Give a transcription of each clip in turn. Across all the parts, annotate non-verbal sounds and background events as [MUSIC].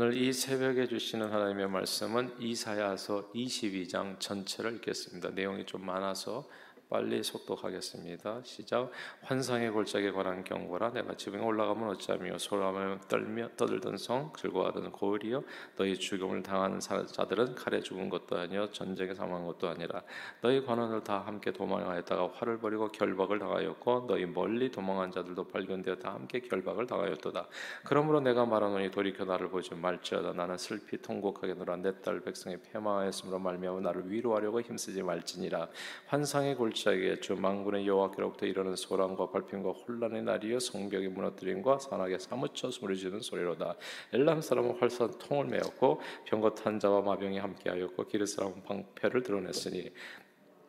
오늘 이 새벽에 주시는 하나님의 말씀은 이사야서 22장 전체를 읽겠습니다. 내용이 좀 많아서 빨리 속독하겠습니다. 시작. 환상의 골짜기에 관한 경고라 내가 지붕에 올라가면 어찌하며 소람을 떨며 떠들던 성 즐거워하던 고을이여 너희 죽음을 당하는 자들은 칼에 죽은 것도 아니요 전쟁에 사망한 것도 아니라 너희 관원을 다 함께 도망하였다가 활을 버리고 결박을 당하였고 너희 멀리 도망한 자들도 발견되어 다 함께 결박을 당하였도다. 그러므로 내가 말하노니 돌이켜 나를 보지 말지어다 나는 슬피 통곡하게 놀아 내딸 백성이 패망하였으므로 말미암아 나를 위로하려고 힘쓰지 말지니라 환상의 골 골짜기에 주 만군의 여호와께로부터 이르는 소란과 발핀과 혼란의 날이여 성벽이 무너뜨림과 산악에 사무쳐 소리지는 소리로다. 엘람 사람은 활선 통을 메었고 병거 탄 자와 마병이 함께하였고 기르 사람은 방패를 드러냈으니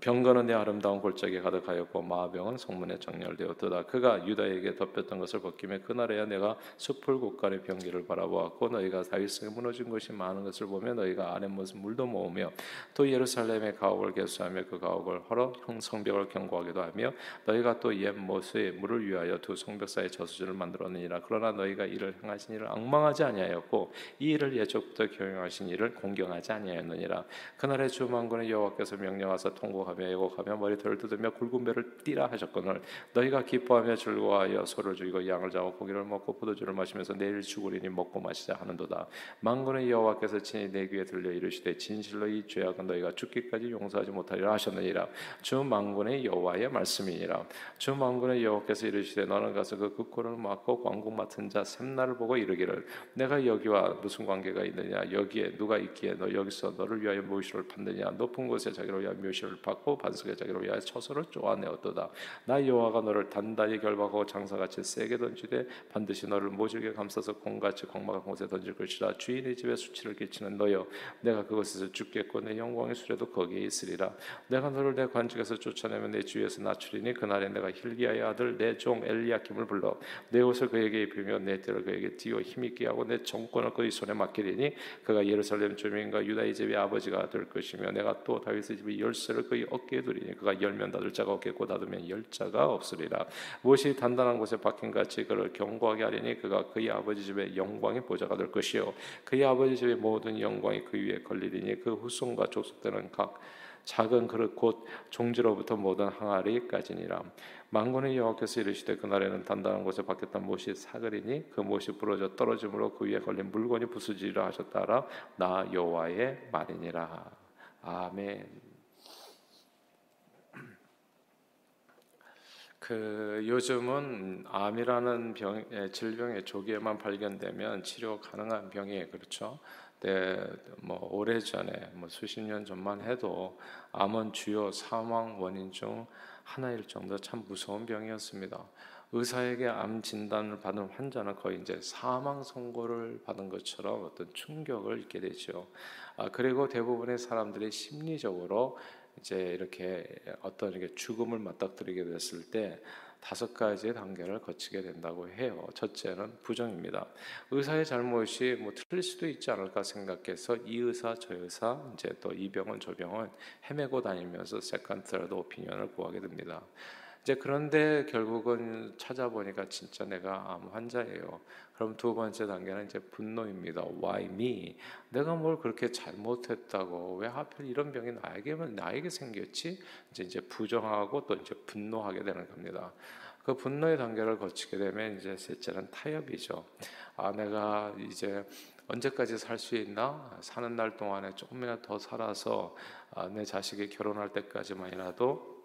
병거는 내 아름다운 골짜기에 가득하였고 마병은 성문에 정렬되었도다. 그가 유다에게 덮였던 것을 벗기며 그날에야 내가 숲을 곳간의 병기를 바라보았고 너희가 다윗성에 무너진 것이 많은 것을 보며 너희가 안에 무슨 물도 모으며 또 예루살렘의 가옥을 개수하며 그 가옥을 헐어 성벽을 경고하기도 하며 너희가 또 옛 모수의 물을 위하여 두 성벽 사이 저수지를 만들었느니라. 그러나 너희가 이를 행하신 일을 악망하지 아니하였고 이 일을 예적부터 경영하신 일을 공경하지 아니하였느니라. 그날에 주 만군의 여호와께서 명령하사 통곡 하며 애곡하며 머리털을 뜯으며 굵은 배를 띠라 하셨거늘 너희가 기뻐하며 즐거워하여 소를 죽이고 양을 잡고 고기를 먹고 포도주를 마시면서 내일 죽으리니 먹고 마시자 하는도다. 만군의 여호와께서 친히 내 귀에 들려 이르시되 진실로 이 죄악은 너희가 죽기까지 용서하지 못하리라 하셨느니라. 주 만군의 여호와의 말씀이니라. 주 만군의 여호와께서 이르시되 너는 가서 그 극고를 막고 광국 맡은 자 샘나를 보고 이르기를 내가 여기와 무슨 관계가 있느냐? 여기에 누가 있기에 너 여기서 너를 위하여 묘시를 판느냐? 높은 곳에 자기를 위하여 묘시를 받고 받고 반석의 자기를 위하여 처소를 쪼아내었도다. 나 여호와가 너를 단단히 결박하고 장사같이 세게 던지되 반드시 너를 모질게 감싸서 공같이 광막한 곳에 던질 것이라. 주인의 집에 수치를 끼치는 너여, 내가 그곳에서 죽겠고 내 영광의 수레도 거기에 있으리라. 내가 너를 내 관직에서 쫓아내면 내 주위에서 낮추리니 그날에 내가 힐기야의 아들 내 종 엘리야킴을 불러 내 옷을 그에게 입히며 내 띠를 그에게 띄워 힘있게 하고 내 정권을 그의 손에 맡기리니 그가 예루살렘 주민과 유다의 집의 아버지가 될 것이며 내가 또 다윗의 집의 열쇠를 그의 어깨에 두리니 그가 열면 닫을 자가 없겠고 닫으면 열 자가 없으리라. 무엇이 단단한 곳에 박힌 같이 그를 경고하게 하리니 그가 그의 아버지 집의 영광의 보좌가 될 것이요. 그의 아버지 집의 모든 영광이 그 위에 걸리리니 그 후손과 족속들은 각 작은 그릇 곧 종지로부터 모든 항아리까지니라. 망군의 여호와께서 이르시되 그날에는 단단한 곳에 박혔던 못이 사그리니 그 못이 부러져 떨어짐으로 그 위에 걸린 물건이 부수지리라 하셨다라. 나 여호와의 말이니라. 아멘 그 요즘은 암이라는 병, 예, 질병의 조기에만 발견되면 치료 가능한 병이에요. 그렇죠? 네, 뭐 오래 전에 뭐 수십 년 전만 해도 암은 주요 사망 원인 중 하나일 정도 참 무서운 병이었습니다. 의사에게 암 진단을 받은 환자는 거의 이제 사망 선고를 받은 것처럼 어떤 충격을 입게 되죠. 아, 그리고 대부분의 사람들이 심리적으로 이제 이렇게 어떤 이렇게 죽음을 맞닥뜨리게 됐을 때 다섯 가지의 단계를 거치게 된다고 해요. 첫째는 부정입니다. 의사의 잘못이 뭐 틀릴 수도 있지 않을까 생각해서 이 의사 저 의사 이제 또 이 병원 저 병원 헤매고 다니면서 second opinion을 구하게 됩니다. 이제 그런데 결국은 찾아보니까 진짜 내가 암 환자예요. 그럼 두 번째 단계는 이제 분노입니다. Why me? 내가 뭘 그렇게 잘못했다고 왜 하필 이런 병이 나에게만 나에게 생겼지? 이제 이제 부정하고 또 이제 분노하게 되는 겁니다. 그 분노의 단계를 거치게 되면 이제 셋째는 타협이죠. 아 내가 이제 언제까지 살 수 있나? 사는 날 동안에 조금이나 더 살아서 아, 내 자식이 결혼할 때까지만이라도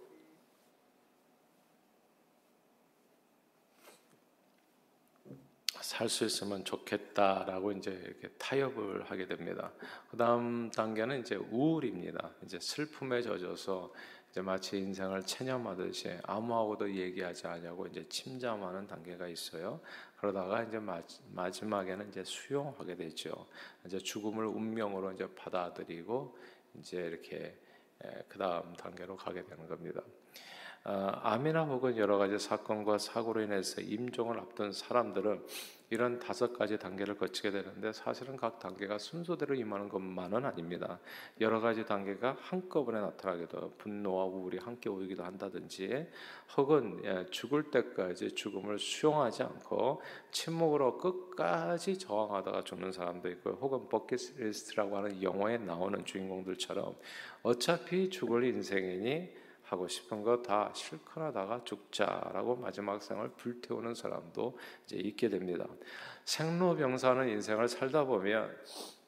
살 수 있으면 좋겠다라고 이제 타협을 하게 됩니다. 그 다음 단계는 이제 우울입니다. 이제 슬픔에 젖어서 이제 마치 인생을 체념하듯이 아무하고도 얘기하지 않냐고 이제 침잠하는 단계가 있어요. 그러다가 이제 마 지막에는 이제 수용하게 되죠. 이제 죽음을 운명으로 이제 받아들이고 이제 이렇게 그 다음 단계로 가게 되는 겁니다. 어, 암이나 혹은 여러 가지 사건과 사고로 인해서 임종을 앞둔 사람들은 이런 다섯 가지 단계를 거치게 되는데 사실은 각 단계가 순서대로 임하는 것만은 아닙니다. 여러 가지 단계가 한꺼번에 나타나기도 분노와 우울이 함께 오기도 한다든지 혹은 예, 죽을 때까지 죽음을 수용하지 않고 침묵으로 끝까지 저항하다가 죽는 사람도 있고 혹은 버킷리스트라고 하는 영화에 나오는 주인공들처럼 어차피 죽을 인생이니 하고 싶은 거 다 실컷 하다가 죽자라고 마지막 생을 불태우는 사람도 이제 있게 됩니다. 생로병사는 인생을 살다 보면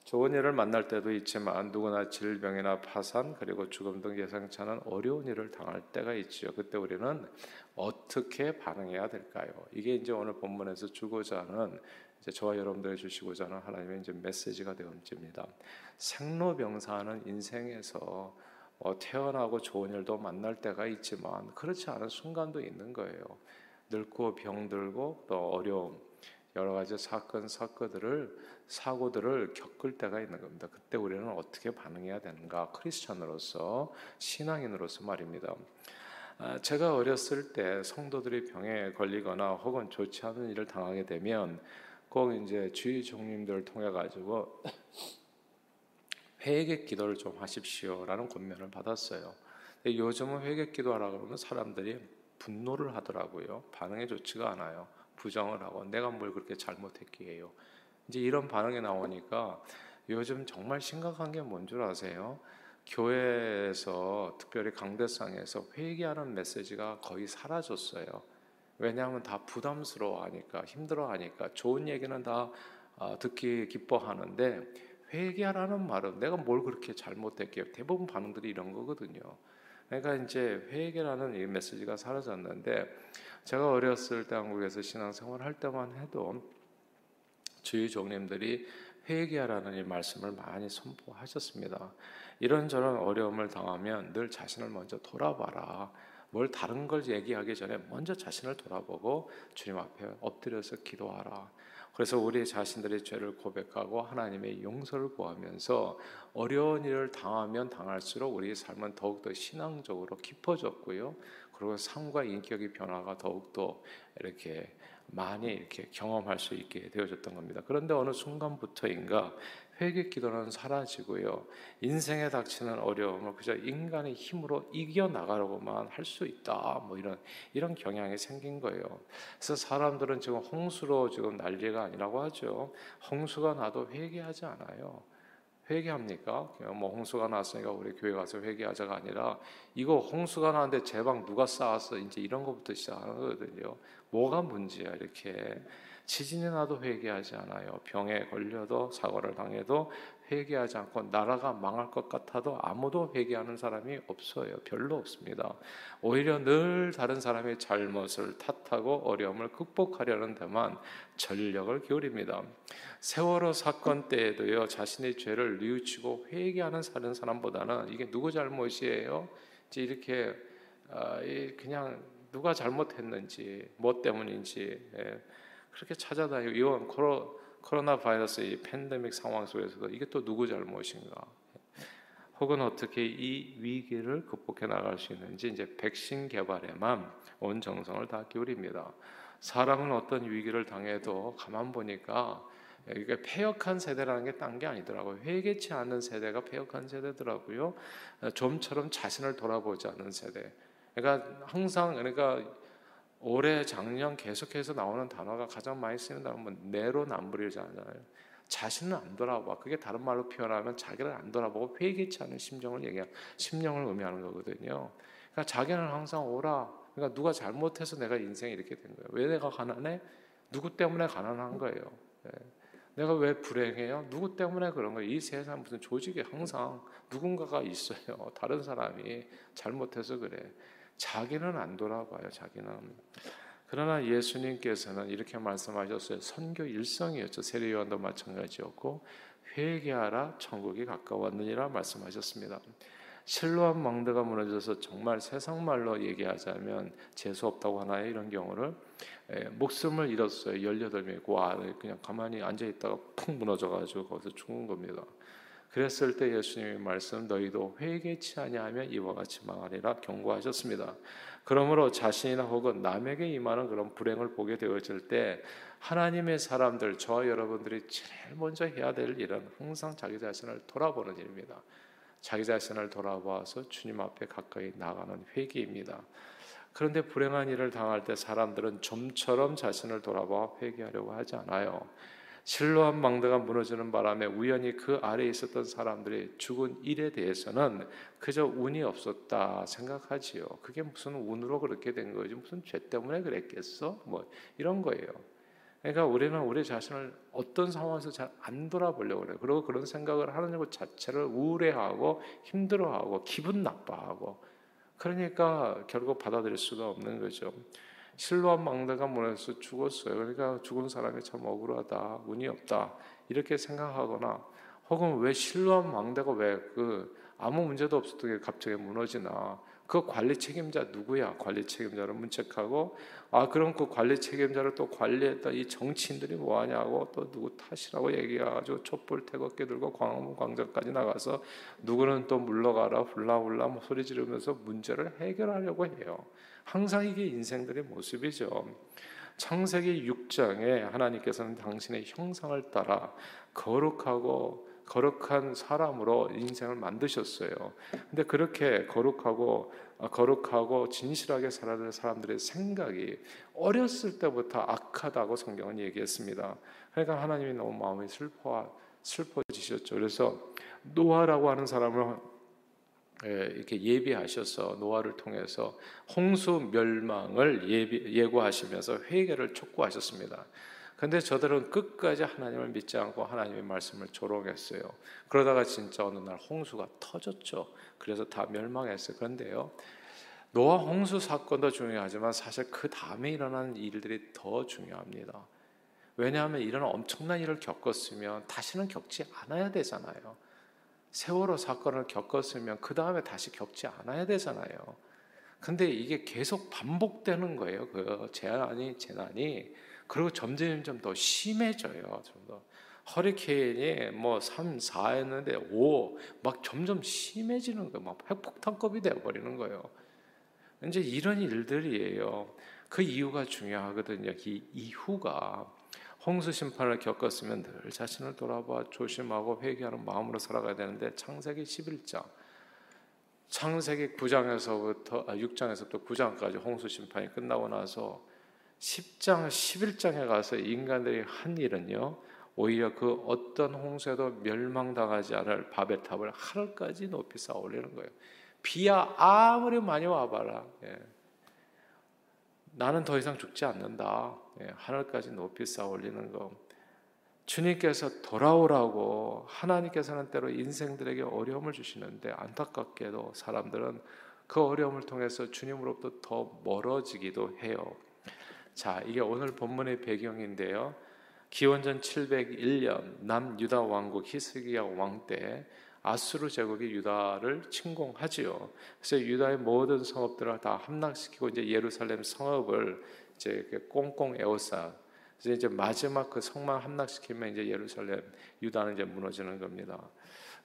좋은 일을 만날 때도 있지만 누구나 질병이나 파산 그리고 죽음 등 예상치 않은 어려운 일을 당할 때가 있죠. 그때 우리는 어떻게 반응해야 될까요? 이게 이제 오늘 본문에서 주고자 하는 이제 저와 여러분들이 주시고자 하는 하나님의 이제 메시지가 되옵니다. 생로병사는 인생에서 뭐 태어나고 좋은 일도 만날 때가 있지만 그렇지 않은 순간도 있는 거예요. 늙고 병들고 또 어려움 여러 가지 사건 사건들을 사고들을 겪을 때가 있는 겁니다. 그때 우리는 어떻게 반응해야 되는가? 크리스천으로서 신앙인으로서 말입니다. 아, 제가 어렸을 때 성도들이 병에 걸리거나 혹은 좋지 않은 일을 당하게 되면 꼭 이제 주의 종님들을 통해 가지고 회개 기도를 좀 하십시오라는 권면을 받았어요. 요즘은 회개 기도하라 그러면 사람들이 분노를 하더라고요. 반응이 좋지가 않아요. 부정을 하고 내가 뭘 그렇게 잘못했기에요. 이제 이런 반응이 나오니까 요즘 정말 심각한 게 뭔 줄 아세요? 교회에서 특별히 강대상에서 회개하는 메시지가 거의 사라졌어요. 왜냐하면 다 부담스러워하니까 힘들어하니까 좋은 얘기는 다 아, 듣기 기뻐하는데 회개하라는 말은 내가 뭘 그렇게 잘못했게요. 대부분 반응들이 이런 거거든요. 그러니까 이제 회개라는 이 메시지가 사라졌는데 제가 어렸을 때 한국에서 신앙생활 할 때만 해도 주의 종님들이 회개하라는 이 말씀을 많이 선포하셨습니다. 이런저런 어려움을 당하면 늘 자신을 먼저 돌아봐라. 뭘 다른 걸 얘기하기 전에 먼저 자신을 돌아보고 주님 앞에 엎드려서 기도하라. 그래서 우리 자신들의 죄를 고백하고 하나님의 용서를 구하면서 어려운 일을 당하면 당할수록 우리의 삶은 더욱더 신앙적으로 깊어졌고요. 그리고 삶과 인격의 변화가 더욱더 이렇게 많이 이렇게 경험할 수 있게 되어졌던 겁니다. 그런데 어느 순간부터인가 회개 기도는 사라지고요. 인생에 닥치는 어려움을 그저 인간의 힘으로 이겨 나가려고만 할 수 있다. 뭐 이런 이런 경향이 생긴 거예요. 그래서 사람들은 지금 홍수로 지금 난리가 아니라고 하죠. 홍수가 나도 회개하지 않아요. 회개합니까? 뭐 홍수가 났으니까 우리 교회 가서 회개하자가 아니라 이거 홍수가 나는데 제 방 누가 쌓았어? 이제 이런 것부터 시작하거든요. 뭐가 문제야 이렇게. 지진이 나도 회개하지 않아요. 병에 걸려도 사고를 당해도 회개하지 않고 나라가 망할 것 같아도 아무도 회개하는 사람이 없어요. 별로 없습니다. 오히려 늘 다른 사람의 잘못을 탓하고 어려움을 극복하려는 데만 전력을 기울입니다. 세월호 사건 때에도요 자신의 죄를 뉘우치고 회개하는 사는 사람보다는 이게 누구 잘못이에요? 이렇게 아, 그냥 누가 잘못했는지 뭐 때문인지 예, 그렇게 찾아다니고 이번 코로, 코로나 바이러스 이 팬데믹 상황 속에서도 이게 또 누구 잘못인가? 혹은 어떻게 이 위기를 극복해 나갈 수 있는지 이제 백신 개발에만 온 정성을 다 기울입니다. 사람은 어떤 위기를 당해도 가만 보니까 이게 폐역한 세대라는 게 딴 게 아니더라고요. 회개치 않는 세대가 폐역한 세대더라고요. 좀처럼 자신을 돌아보지 않는 세대. 그러니까 항상 그러니까 올해 작년 계속해서 나오는 단어가 가장 많이 쓰는 단어는 내로남불이잖아요. 자신은 안 돌아봐. 그게 다른 말로 표현하면 자기를 안 돌아보고 회개치 않은 심정을 얘기하 심령을 의미하는 거거든요. 그러니까 자기는 항상 오라. 그러니까 누가 잘못해서 내가 인생이 이렇게 된 거예요. 왜 내가 가난해? 누구 때문에 가난한 거예요. 네. 내가 왜 불행해요? 누구 때문에 그런 거예요? 이 세상 무슨 조직에 항상 누군가가 있어요. [LAUGHS] 다른 사람이 잘못해서 그래. 자기는 안 돌아봐요. 자기는. 그러나 예수님께서는 이렇게 말씀하셨어요. 선교 일성이었죠. 세례 요한도 마찬가지였고 회개하라 천국이 가까웠느니라 말씀하셨습니다. 실로암 망대가 무너져서 정말 세상 말로 얘기하자면 재수 없다고 하나요? 이런 경우를 에, 목숨을 잃었어요. 18명이 그 안에 그냥 가만히 앉아 있다가 푹 무너져 가지고 거기서 죽은 겁니다. 그랬을 때 예수님의 말씀 너희도 회개치 아니하면 이와 같이 망하리라 경고하셨습니다. 그러므로 자신이나 혹은 남에게 임하는 그런 불행을 보게 되어질 때 하나님의 사람들 저와 여러분들이 제일 먼저 해야 될 일은 항상 자기 자신을 돌아보는 일입니다. 자기 자신을 돌아보아서 주님 앞에 가까이 나가는 회개입니다. 그런데 불행한 일을 당할 때 사람들은 좀처럼 자신을 돌아봐 회개하려고 하지 않아요. 실로한 망대가 무너지는 바람에 우연히 그 아래에 있었던 사람들이 죽은 일에 대해서는 그저 운이 없었다 생각하지요. 그게 무슨 운으로 그렇게 된 거지? 무슨 죄 때문에 그랬겠어? 뭐 이런 거예요. 그러니까 우리는 우리 자신을 어떤 상황에서 잘 안 돌아보려고 그래요. 그리고 그런 생각을 하는 것 자체를 우울해하고 힘들어하고 기분 나빠하고 그러니까 결국 받아들일 수가 없는 거죠. 실로한 망대가 무너져서 죽었어요. 그러니까 죽은 사람이 참 억울하다, 운이 없다 이렇게 생각하거나 혹은 왜 실로한 망대가 왜 그 아무 문제도 없었던 게 갑자기 무너지나 그 관리 책임자 누구야? 관리 책임자를 문책하고 아 그럼 그 관리 책임자를 또 관리했다 이 정치인들이 뭐하냐고 또 누구 탓이라고 얘기해가지고 촛불 태극기 들고 광화문 광장까지 나가서 누구는 또 물러가라 훌라훌라 뭐 소리 지르면서 문제를 해결하려고 해요. 항상 이게 인생들의 모습이죠. 창세기 6장에 하나님께서는 당신의 형상을 따라 거룩하고 거룩한 사람으로 인생을 만드셨어요. 근데 그렇게 거룩하고 거룩하고 진실하게 살아야 될 사람들의 생각이 어렸을 때부터 악하다고 성경은 얘기했습니다. 그러니까 하나님이 너무 마음이 슬퍼 슬퍼지셨죠. 그래서 노아라고 하는 사람을 예, 이렇게 예비하셔서 노아를 통해서 홍수 멸망을 예비, 예고하시면서 회개를 촉구하셨습니다. 근데 저들은 끝까지 하나님을 믿지 않고 하나님의 말씀을 조롱했어요. 그러다가 진짜 어느 날 홍수가 터졌죠. 그래서 다 멸망했어요. 그런데요. 노아 홍수 사건도 중요하지만 사실 그 다음에 일어나는 일들이 더 중요합니다. 왜냐하면 이런 엄청난 일을 겪었으면 다시는 겪지 않아야 되잖아요. 세월호 사건을 겪었으면 그 다음에 다시 겪지 않아야 되잖아요. 근데 이게 계속 반복되는 거예요. 그 재난이 재난이 그리고 점점 더 심해져요. 좀 더. 허리케인이 뭐 3, 4였는데 5, 막 점점 심해지는 거예요. 막 핵폭탄급이 되어버리는 거예요. 이제 이런 일들이에요. 그 이유가 중요하거든요. 이 이후가 홍수 심판을 겪었으면 늘 자신을 돌아봐 조심하고 회개하는 마음으로 살아가야 되는데 창세기 11장 창세기 9장에서부터 아, 6장에서부터 9장까지 홍수 심판이 끝나고 나서 10장, 11장에 가서 인간들이 한 일은요, 오히려 그 어떤 홍수에도 멸망당하지 않을 바벨 탑을 하늘까지 높이 쌓아 올리는 거예요. 비야 아무리 많이 와봐라. 예. 나는 더 이상 죽지 않는다. 예. 하늘까지 높이 쌓아 올리는 거. 주님께서 돌아오라고 하나님께서는 때로 인생들에게 어려움을 주시는데 안타깝게도 사람들은 그 어려움을 통해서 주님으로부터 더 멀어지기도 해요. 자, 이게 오늘 본문의 배경인데요. 기원전 701년 남유다 왕국 히스기야 왕 때 아수르 제국이 유다를 침공하지요. 그래서 유다의 모든 성읍들을 다 함락시키고 이제 예루살렘 성읍을 이제 꽁꽁 에워싸. 그래서 이제 마지막 그 성만 함락시키면 이제 예루살렘 유다는 이제 무너지는 겁니다.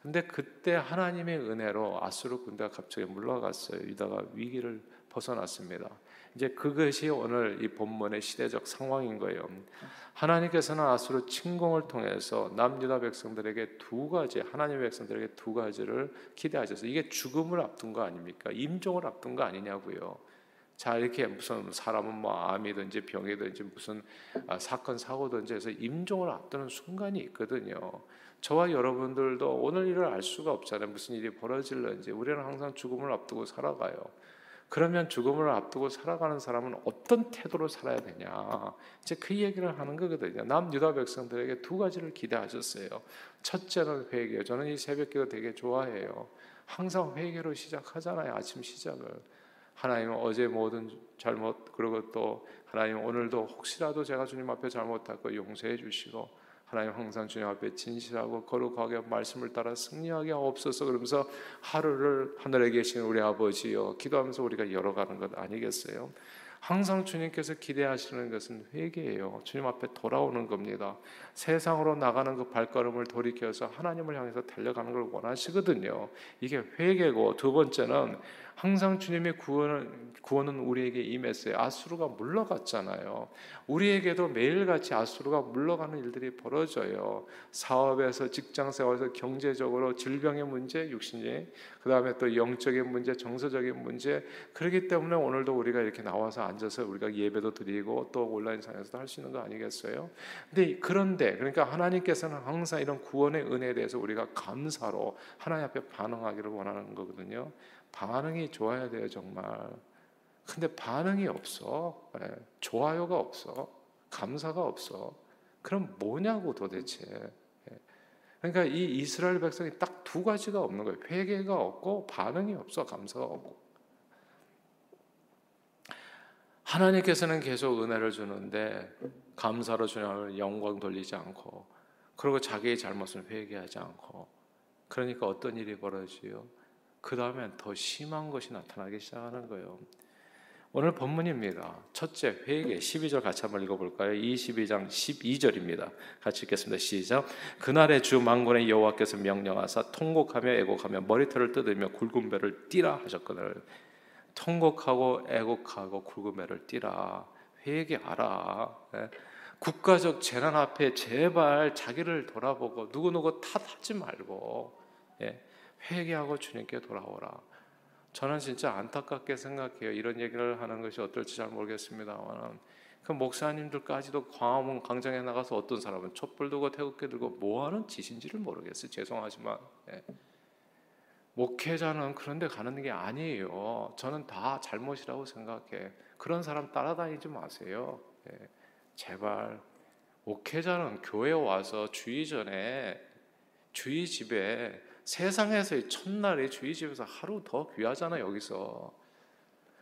근데 그때 하나님의 은혜로 아수르 군대가 갑자기 물러갔어요. 유다가 위기를 벗어났습니다. 이제 그것이 오늘 이 본문의 시대적 상황인 거예요. 하나님께서는 아수르 침공을 통해서 남유다 백성들에게 두 가지 하나님의 백성들에게 두 가지를 기대하셔서 이게 죽음을 앞둔 거 아닙니까? 임종을 앞둔 거 아니냐고요. 자 이렇게 무슨 사람은 뭐 암이든지 병이든지 무슨 아, 사건 사고든지 해서 임종을 앞두는 순간이 있거든요. 저와 여러분들도 오늘 일을 알 수가 없잖아요. 무슨 일이 벌어질는지 우리는 항상 죽음을 앞두고 살아가요. 그러면 죽음을 앞두고 살아가는 사람은 어떤 태도로 살아야 되냐? 이제 그 얘기를 하는 거거든요. 남 유다 백성들에게 두 가지를 기대하셨어요. 첫째는 회개. 저는 이 새벽기도 되게 좋아해요. 항상 회개로 시작하잖아요. 아침 시작을. 하나님은 어제 모든 잘못 그리고 또 하나님 오늘도 혹시라도 제가 주님 앞에 잘못할 거 용서해 주시고 하나님 항상 주님 앞에 진실하고 거룩하게 말씀을 따라 승리하게 없어서 그러면서 하루를 하늘에 계신 우리 아버지여 기도하면서 우리가 열어가는 것 아니겠어요? 항상 주님께서 기대하시는 것은 회개예요. 주님 앞에 돌아오는 겁니다. 세상으로 나가는 그 발걸음을 돌이켜서 하나님을 향해서 달려가는 걸 원하시거든요. 이게 회개고 두 번째는 항상 주님의 구원은, 구원은 우리에게 임했어요. 아수르가 물러갔잖아요. 우리에게도 매일같이 아수르가 물러가는 일들이 벌어져요. 사업에서 직장 생활에서 경제적으로 질병의 문제, 육신의 그 다음에 또 영적인 문제, 정서적인 문제 그렇기 때문에 오늘도 우리가 이렇게 나와서 앉아서 우리가 예배도 드리고 또 온라인상에서도 할 수 있는 거 아니겠어요? 근데 그런데 그러니까 하나님께서는 항상 이런 구원의 은혜에 대해서 우리가 감사로 하나님 앞에 반응하기를 원하는 거거든요. 반응이 좋아야 돼요, 정말. 근데 반응이 없어. 네. 좋아요가 없어. 감사가 없어. 그럼 뭐냐고 도대체. 네. 그러니까 이 이스라엘 백성이 딱 두 가지가 없는 거예요. 회개가 없고 반응이 없어. 감사가 없고. 하나님께서는 계속 은혜를 주는데 감사로 주님을 영광 돌리지 않고 그리고 자기의 잘못을 회개하지 않고 그러니까 어떤 일이 벌어지요? 그 다음엔 더 심한 것이 나타나기 시작하는 거예요. 오늘 본문입니다. 첫째 회개 12절 같이 한번 읽어볼까요? 22장 12절입니다. 같이 읽겠습니다. 시작. 그날의 주 망군의 여호와께서 명령하사 통곡하며 애곡하며 머리털을 뜯으며 굵은 배를 띠라 하셨거늘. 통곡하고 애곡하고 굵은 배를 띠라. 회개하라. 예? 국가적 재난 앞에 제발 자기를 돌아보고 누구누구 탓하지 말고 예? 회개하고 주님께 돌아오라. 저는 진짜 안타깝게 생각해요. 이런 얘기를 하는 것이 어떨지 잘 모르겠습니다만 그 목사님들까지도 광화문 광장에 나가서 어떤 사람은 촛불 들고 태극기 들고 뭐 하는 짓인지를 모르겠어요. 죄송하지만 예. 목회자는 그런데 가는 게 아니에요. 저는 다 잘못이라고 생각해. 그런 사람 따라다니지 마세요. 예. 제발 목회자는 교회 와서 주의 전에 주의 집에 세상에서의 첫날에 주의 집에서 하루 더 귀하잖아 여기서.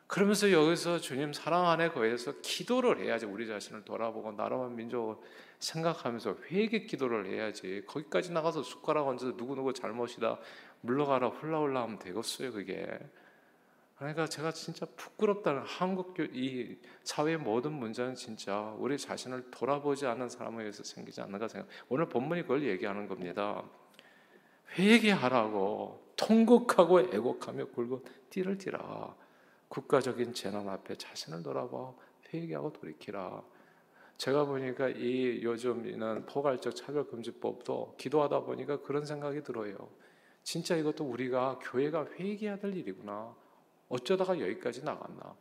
그러면서 여기서 주님 사랑 안에 거해서 기도를 해야지 우리 자신을 돌아보고 나라와 민족을 생각하면서 회개 기도를 해야지. 거기까지 나가서 숟가락 얹어서 누구누구 잘못이다 물러가라 훌라훌라 하면 되겠어요 그게. 그러니까 제가 진짜 부끄럽다는 한국 이 사회의 모든 문제는 진짜 우리 자신을 돌아보지 않는 사람에 의해서 생기지 않는가 생각 오늘 본문이 그걸 얘기하는 겁니다 회개하라고 통곡하고 애곡하며 굵은 띠를 띠라. 국가적인 재난 앞에 자신을 돌아봐 회개하고 돌이키라. 제가 보니까 이 요즘에는 포괄적 차별금지법도 기도하다 보니까 그런 생각이 들어요. 진짜 이것도 우리가 교회가 회개해야 될 일이구나. 어쩌다가 여기까지 나갔나.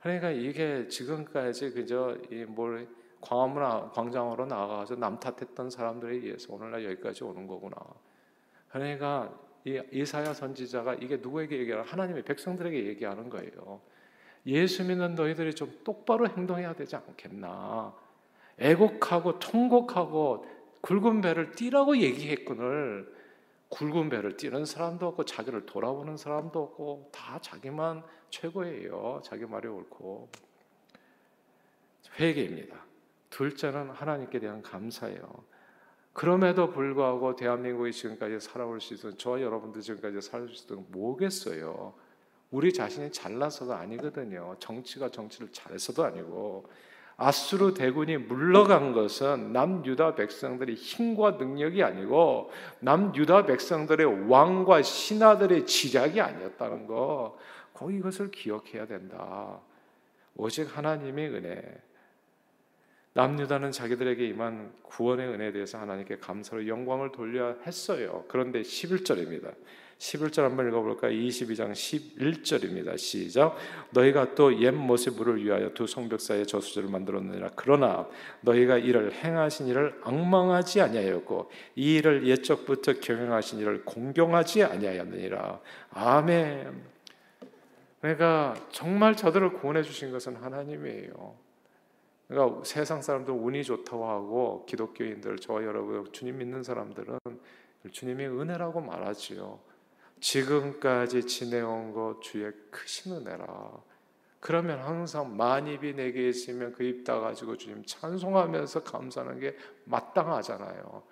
그러니까 이게 지금까지 그저 이뭘 광화문 광장으로 나가서 남 탓했던 사람들에 의해서 오늘날 여기까지 오는 거구나. 그러니까 이 이사야 선지자가 이게 누구에게 얘기하는 하나님의 백성들에게 얘기하는 거예요. 예수 믿는 너희들이 좀 똑바로 행동해야 되지 않겠나? 애곡하고 통곡하고 굵은 배를 띠라고 얘기했거늘 굵은 배를 띠는 사람도 없고 자기를 돌아보는 사람도 없고 다 자기만 최고예요. 자기 말이 옳고 회개입니다. 둘째는 하나님께 대한 감사예요. 그럼에도 불구하고 대한민국이 지금까지 살아올 수 있었던 저와 여러분들 지금까지 살수 있었던 뭐겠어요? 우리 자신이 잘나서가 아니거든요. 정치가 정치를 잘해서도 아니고 아수르 대군이 물러간 것은 남유다 백성들의 힘과 능력이 아니고 남유다 백성들의 왕과 신하들의 지략이 아니었다는 거. 꼭 이것을 기억해야 된다. 오직 하나님의 은혜. 남유다는 자기들에게 임한 구원의 은혜에 대해서 하나님께 감사로 영광을 돌려야 했어요. 그런데 11절입니다. 11절 한번 읽어볼까요? 22장 11절입니다. 시작. 너희가 또 옛 모습을 위하여 두 성벽 사이에 저수지를 만들었느니라. 그러나 너희가 이를 행하신 일을 악망하지 아니하였고 이 일을 옛적부터 경영하신 일을 공경하지 아니하였느니라. 아멘. 그러니까 정말 저들을 구원해 주신 것은 하나님이에요. 그러니까 세상 사람들 운이 좋다고 하고 기독교인들 저와 여러분 주님 믿는 사람들은 주님의 은혜라고 말하지요. 지금까지 지내온 것 주의 크신 은혜라. 그러면 항상 만입이 내게 있으면 그입 닫아가지고 주님 찬송하면서 감사하는 게 마땅하잖아요.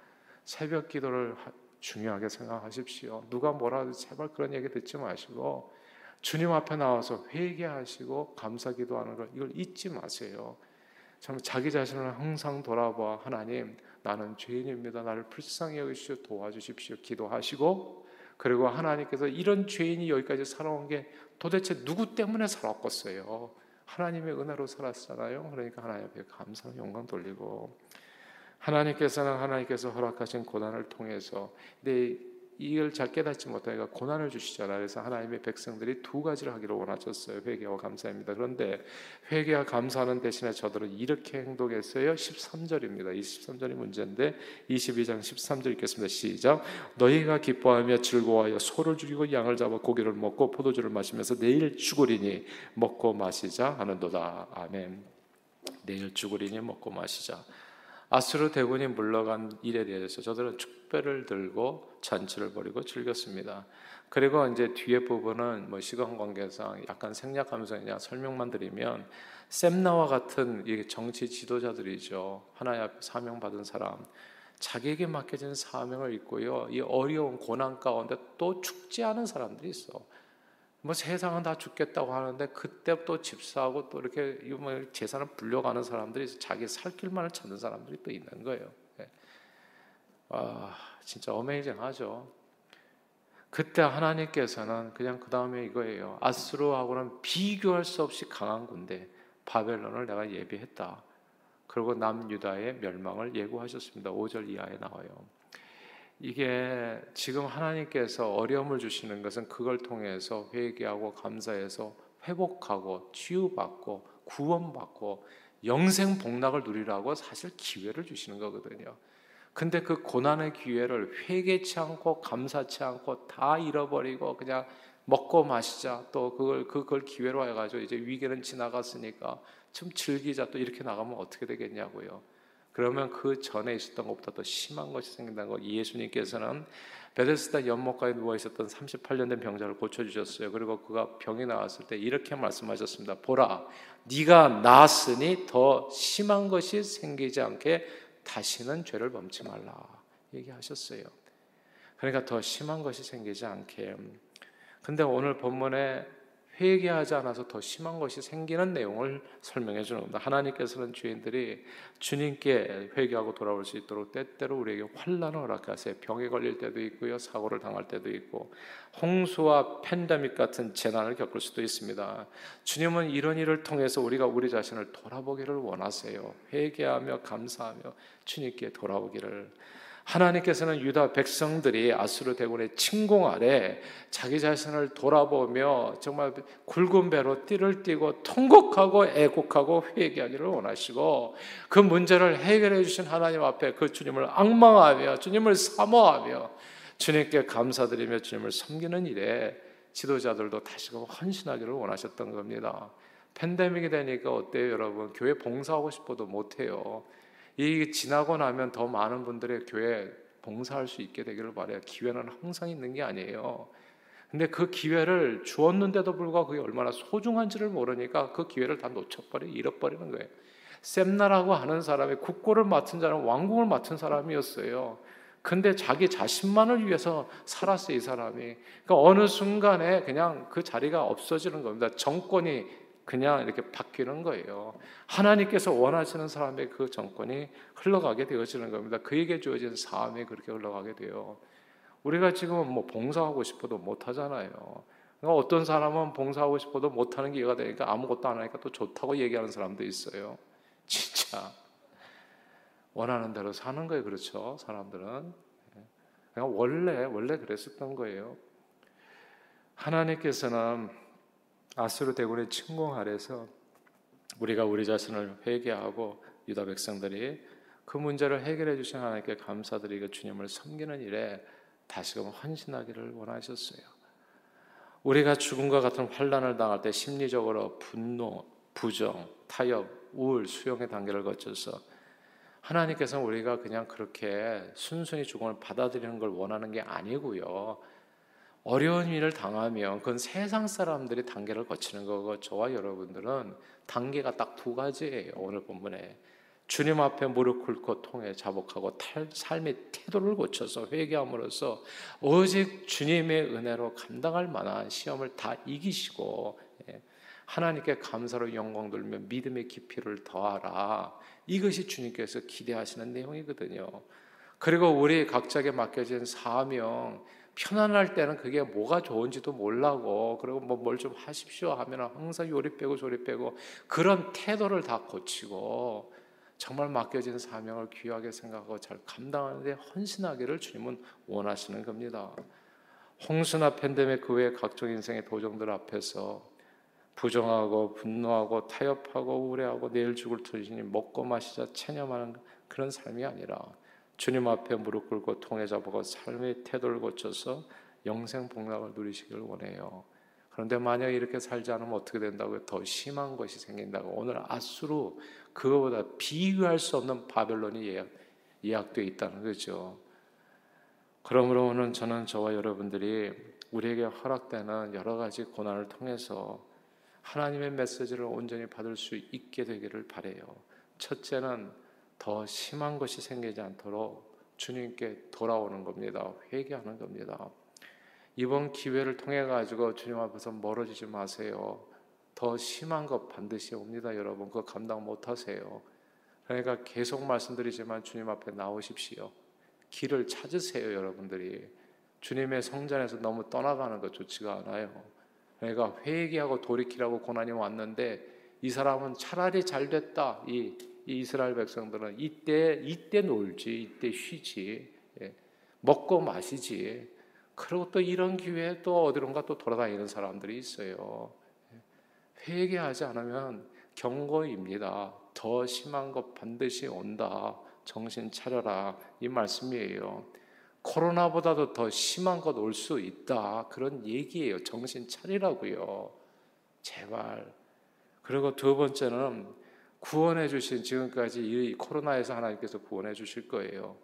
새벽 기도를 중요하게 생각하십시오. 누가 뭐라 도 제발 그런 얘기 듣지 마시고 주님 앞에 나와서 회개하시고 감사 기도하는 걸 이걸 잊지 마세요. 참 자기 자신을 항상 돌아봐 하나님 나는 죄인입니다. 나를 불쌍히 여기시오 도와주십시오. 기도하시고 그리고 하나님께서 이런 죄인이 여기까지 살아온 게 도대체 누구 때문에 살았겠어요? 하나님의 은혜로 살았잖아요. 그러니까 하나님 앞에 감사 영광 돌리고 하나님께서는 하나님께서 허락하신 고난을 통해서 내 이걸 잘 깨닫지 못하니까 고난을 주시잖아요. 그래서 하나님의 백성들이 두 가지를 하기를 원하셨어요. 회개와 감사입니다. 그런데 회개와 감사하는 대신에 저들은 이렇게 행동했어요. 13절입니다. 이 13절이 문제인데 22장 13절 읽겠습니다. 시작. 너희가 기뻐하며 즐거워하여 소를 죽이고 양을 잡아 고기를 먹고 포도주를 마시면서 내일 죽으리니 먹고 마시자 하는도다. 아멘. 내일 죽으리니 먹고 마시자. 아수르 대군이 물러간 일에 대해서 저들은 축배를 들고 잔치를 벌이고 즐겼습니다. 그리고 이제 뒤에 부분은 뭐 시간 관계상 약간 생략하면서 그냥 설명만 드리면 셈나와 같은 정치 지도자들이죠. 하나님 앞에 사명 받은 사람. 자기에게 맡겨진 사명을 잊고요. 이 어려운 고난 가운데 또 죽지 않은 사람들이 있어. 뭐 세상은 다 죽겠다고 하는데 그때 또 집사하고 또 이렇게 뭐 재산을 불려가는 사람들이 자기 살 길만을 찾는 사람들이 또 있는 거예요. 예. 아 진짜 어메이징하죠. 그때 하나님께서는 그냥 그 다음에 이거예요. 아스로하고는 비교할 수 없이 강한 군대 바벨론을 내가 예비했다. 그리고 남유다의 멸망을 예고하셨습니다. 5절 이하에 나와요. 이게 지금 하나님께서 어려움을 주시는 것은 그걸 통해서 회개하고 감사해서 회복하고 치유받고 구원받고 영생 복락을 누리라고 사실 기회를 주시는 거거든요. 근데 그 고난의 기회를 회개치 않고 감사치 않고 다 잃어버리고 그냥 먹고 마시자 또 그걸 그걸 기회로 해가지고 이제 위기는 지나갔으니까 좀 즐기자 또 이렇게 나가면 어떻게 되겠냐고요. 그러면 그 전에 있었던 것보다 더 심한 것이 생긴다는 거. 예수님께서는 베데스다 연못가에 누워 있었던 38년 된 병자를 고쳐 주셨어요. 그리고 그가 병이 나왔을 때 이렇게 말씀하셨습니다. 보라, 네가 나았으니 더 심한 것이 생기지 않게 다시는 죄를 범치 말라 얘기하셨어요. 그러니까 더 심한 것이 생기지 않게. 근데 오늘 본문에 회개하지 않아서 더 심한 것이 생기는 내용을 설명해 주는 겁니다. 하나님께서는 죄인들이 주님께 회개하고 돌아올 수 있도록 때때로 우리에게 환란을 허락하세요. 병에 걸릴 때도 있고요, 사고를 당할 때도 있고, 홍수와 팬데믹 같은 재난을 겪을 수도 있습니다. 주님은 이런 일을 통해서 우리가 우리 자신을 돌아보기를 원하세요. 회개하며 감사하며 주님께 돌아오기를. 하나님께서는 유다 백성들이 아수르 대군의 침공 아래 자기 자신을 돌아보며 정말 굵은 배로 띠를 띠고 통곡하고 애곡하고 회개하기를 원하시고 그 문제를 해결해 주신 하나님 앞에 그 주님을 악망하며 주님을 사모하며 주님께 감사드리며 주님을 섬기는 일에 지도자들도 다시금 헌신하기를 원하셨던 겁니다. 팬데믹이 되니까 어때요, 여러분? 교회 봉사하고 싶어도 못해요. 이 지나고 나면 더 많은 분들의 교회 봉사할 수 있게 되기를 바래요. 기회는 항상 있는 게 아니에요. 근데 그 기회를 주었는데도 불구하고 그게 얼마나 소중한지를 모르니까 그 기회를 다 놓쳐버리, 잃어버리는 거예요. 셈나라고 하는 사람이 국고를 맡은 자는 왕궁을 맡은 사람이었어요. 근데 자기 자신만을 위해서 살았어요, 이 사람이. 그러니까 어느 순간에 그냥 그 자리가 없어지는 겁니다. 정권이 그냥 이렇게 바뀌는 거예요. 하나님께서 원하시는 사람의 그 정권이 흘러가게 되어지는 겁니다. 그에게 주어진 사함이 그렇게 흘러가게 돼요. 우리가 지금 뭐 봉사하고 싶어도 못 하잖아요. 그러니까 어떤 사람은 봉사하고 싶어도 못 하는 기회가 되니까 아무것도 안 하니까 또 좋다고 얘기하는 사람도 있어요. [LAUGHS] 진짜 원하는 대로 사는 거예요. 그렇죠? 사람들은. 그냥 원래 원래 그랬었던 거예요. 하나님께서는 아수르 대군의 침공 아래서 우리가 우리 자신을 회개하고 유다 백성들이 그 문제를 해결해 주신 하나님께 감사드리고 주님을 섬기는 일에 다시금 헌신하기를 원하셨어요. 우리가 죽음과 같은 환란을 당할 때 심리적으로 분노, 부정, 타협, 우울, 수용의 단계를 거쳐서 하나님께서는 우리가 그냥 그렇게 순순히 죽음을 받아들이는 걸 원하는 게 아니고요. 어려운 일을 당하면 그건 세상 사람들이 단계를 거치는 거고 저와 여러분들은 단계가 딱 두 가지예요. 오늘 본문에 주님 앞에 무릎 꿇고 통해 자복하고 탈, 삶의 태도를 고쳐서 회개함으로써 오직 주님의 은혜로 감당할 만한 시험을 다 이기시고 예, 하나님께 감사로 영광 돌며 믿음의 깊이를 더하라. 이것이 주님께서 기대하시는 내용이거든요. 그리고 우리 각자에게 맡겨진 사명, 편안할 때는 그게 뭐가 좋은지도 몰라고 그리고 뭐 뭘 좀 하십시오 하면 항상 요리 빼고 조리 빼고 그런 태도를 다 고치고 정말 맡겨진 사명을 귀하게 생각하고 잘 감당하는데 헌신하기를 주님은 원하시는 겁니다. 홍수나 팬데믹 그 외의 각종 인생의 도전들 앞에서 부정하고 분노하고 타협하고 우울해하고 내일 죽을 터지니 먹고 마시자 체념하는 그런 삶이 아니라 주님 앞에 무릎 꿇고 통해 잡고 삶의 태도를 고쳐서 영생 복락을 누리시길 원해요. 그런데 만약 이렇게 살지 않으면 어떻게 된다고요? 더 심한 것이 생긴다고. 오늘 아수로 그거보다 비교할 수 없는 바벨론이 예약, 예약되어 있다는 거죠. 그러므로 오늘 저는 저와 여러분들이 우리에게 허락되는 여러 가지 고난을 통해서 하나님의 메시지를 온전히 받을 수 있게 되기를 바래요. 첫째는 더 심한 것이 생기지 않도록 주님께 돌아오는 겁니다. 회개하는 겁니다. 이번 기회를 통해 가지고 주님 앞에서 멀어지지 마세요. 더 심한 것 반드시 옵니다, 여러분. 그거 감당 못 하세요. 그러니까 계속 말씀드리지만 주님 앞에 나오십시오. 길을 찾으세요, 여러분들이. 주님의 성전에서 너무 떠나가는 것 좋지가 않아요. 그러니까 회개하고 돌이키라고 고난이 왔는데 이 사람은 차라리 잘 됐다. 이, 이 이스라엘 백성들은 이때 이때 놀지, 이때 쉬지, 예. 먹고 마시지. 그리고 또 이런 기회에 또 어디론가 또 돌아다니는 사람들이 있어요. 회개하지 않으면 경고입니다. 더 심한 것 반드시 온다. 정신 차려라. 이 말씀이에요. 코로나보다도 더 심한 것 올 수 있다. 그런 얘기예요. 정신 차리라고요. 제발. 그리고 두 번째는 구원해 주신 지금까지 이 코로나에서 하나님께서 구원해 주실 거예요.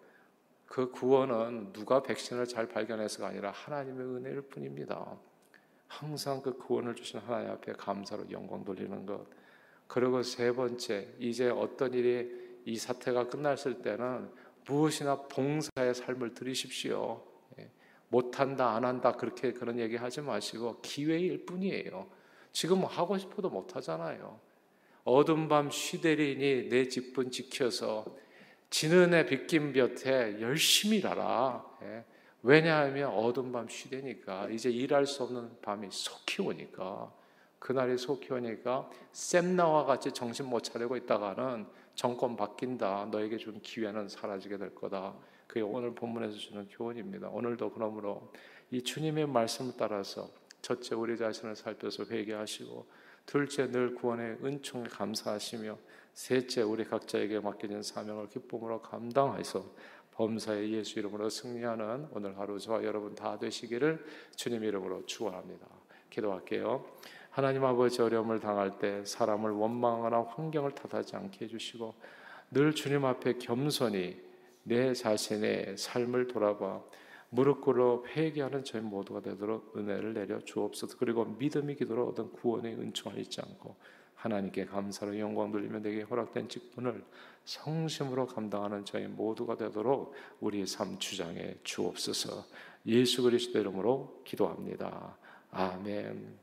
그 구원은 누가 백신을 잘 발견해서가 아니라 하나님의 은혜일 뿐입니다. 항상 그 구원을 주신 하나님 앞에 감사로 영광 돌리는 것. 그리고 세 번째, 이제 어떤 일이 이 사태가 끝났을 때는 무엇이나 봉사의 삶을 들이십시오. 예. 못한다, 안 한다, 그렇게 그런 얘기 하지 마시고 기회일 뿐이에요. 지금 하고 싶어도 못 하잖아요. 어둠 밤 쉬대리니 내 집분 지켜서 지는 해 빗긴 볕에 열심히 일하라. 예. 왜냐하면 어둠 밤 쉬대니까 이제 일할 수 없는 밤이 속히 오니까 그날이 속히 오니까 샘나와 같이 정신 못 차리고 있다가는 정권 바뀐다. 너에게 준 기회는 사라지게 될 거다. 그게 오늘 본문에서 주는 교훈입니다. 오늘도 그러므로 이 주님의 말씀을 따라서 첫째 우리 자신을 살펴서 회개하시고 둘째 늘 구원의 은총에 감사하시며 셋째 우리 각자에게 맡겨진 사명을 기쁨으로 감당하여서 범사의 예수 이름으로 승리하는 오늘 하루 저와 여러분 다 되시기를 주님 이름으로 축원합니다. 기도할게요. 하나님 아버지 어려움을 당할 때 사람을 원망하거나 환경을 탓하지 않게 해주시고 늘 주님 앞에 겸손히 내 자신의 삶을 돌아봐 무릎 꿇어 회개하는 저희 모두가 되도록 은혜를 내려 주옵소서. 그리고 믿음이 기도로 얻은 구원의 은총을 잊지 않고 하나님께 감사로 영광 돌리며 내게 허락된 직분을 성심으로 감당하는 저희 모두가 되도록 우리의 삶 주장에 주옵소서. 예수 그리스도 이름으로 기도합니다. 아멘.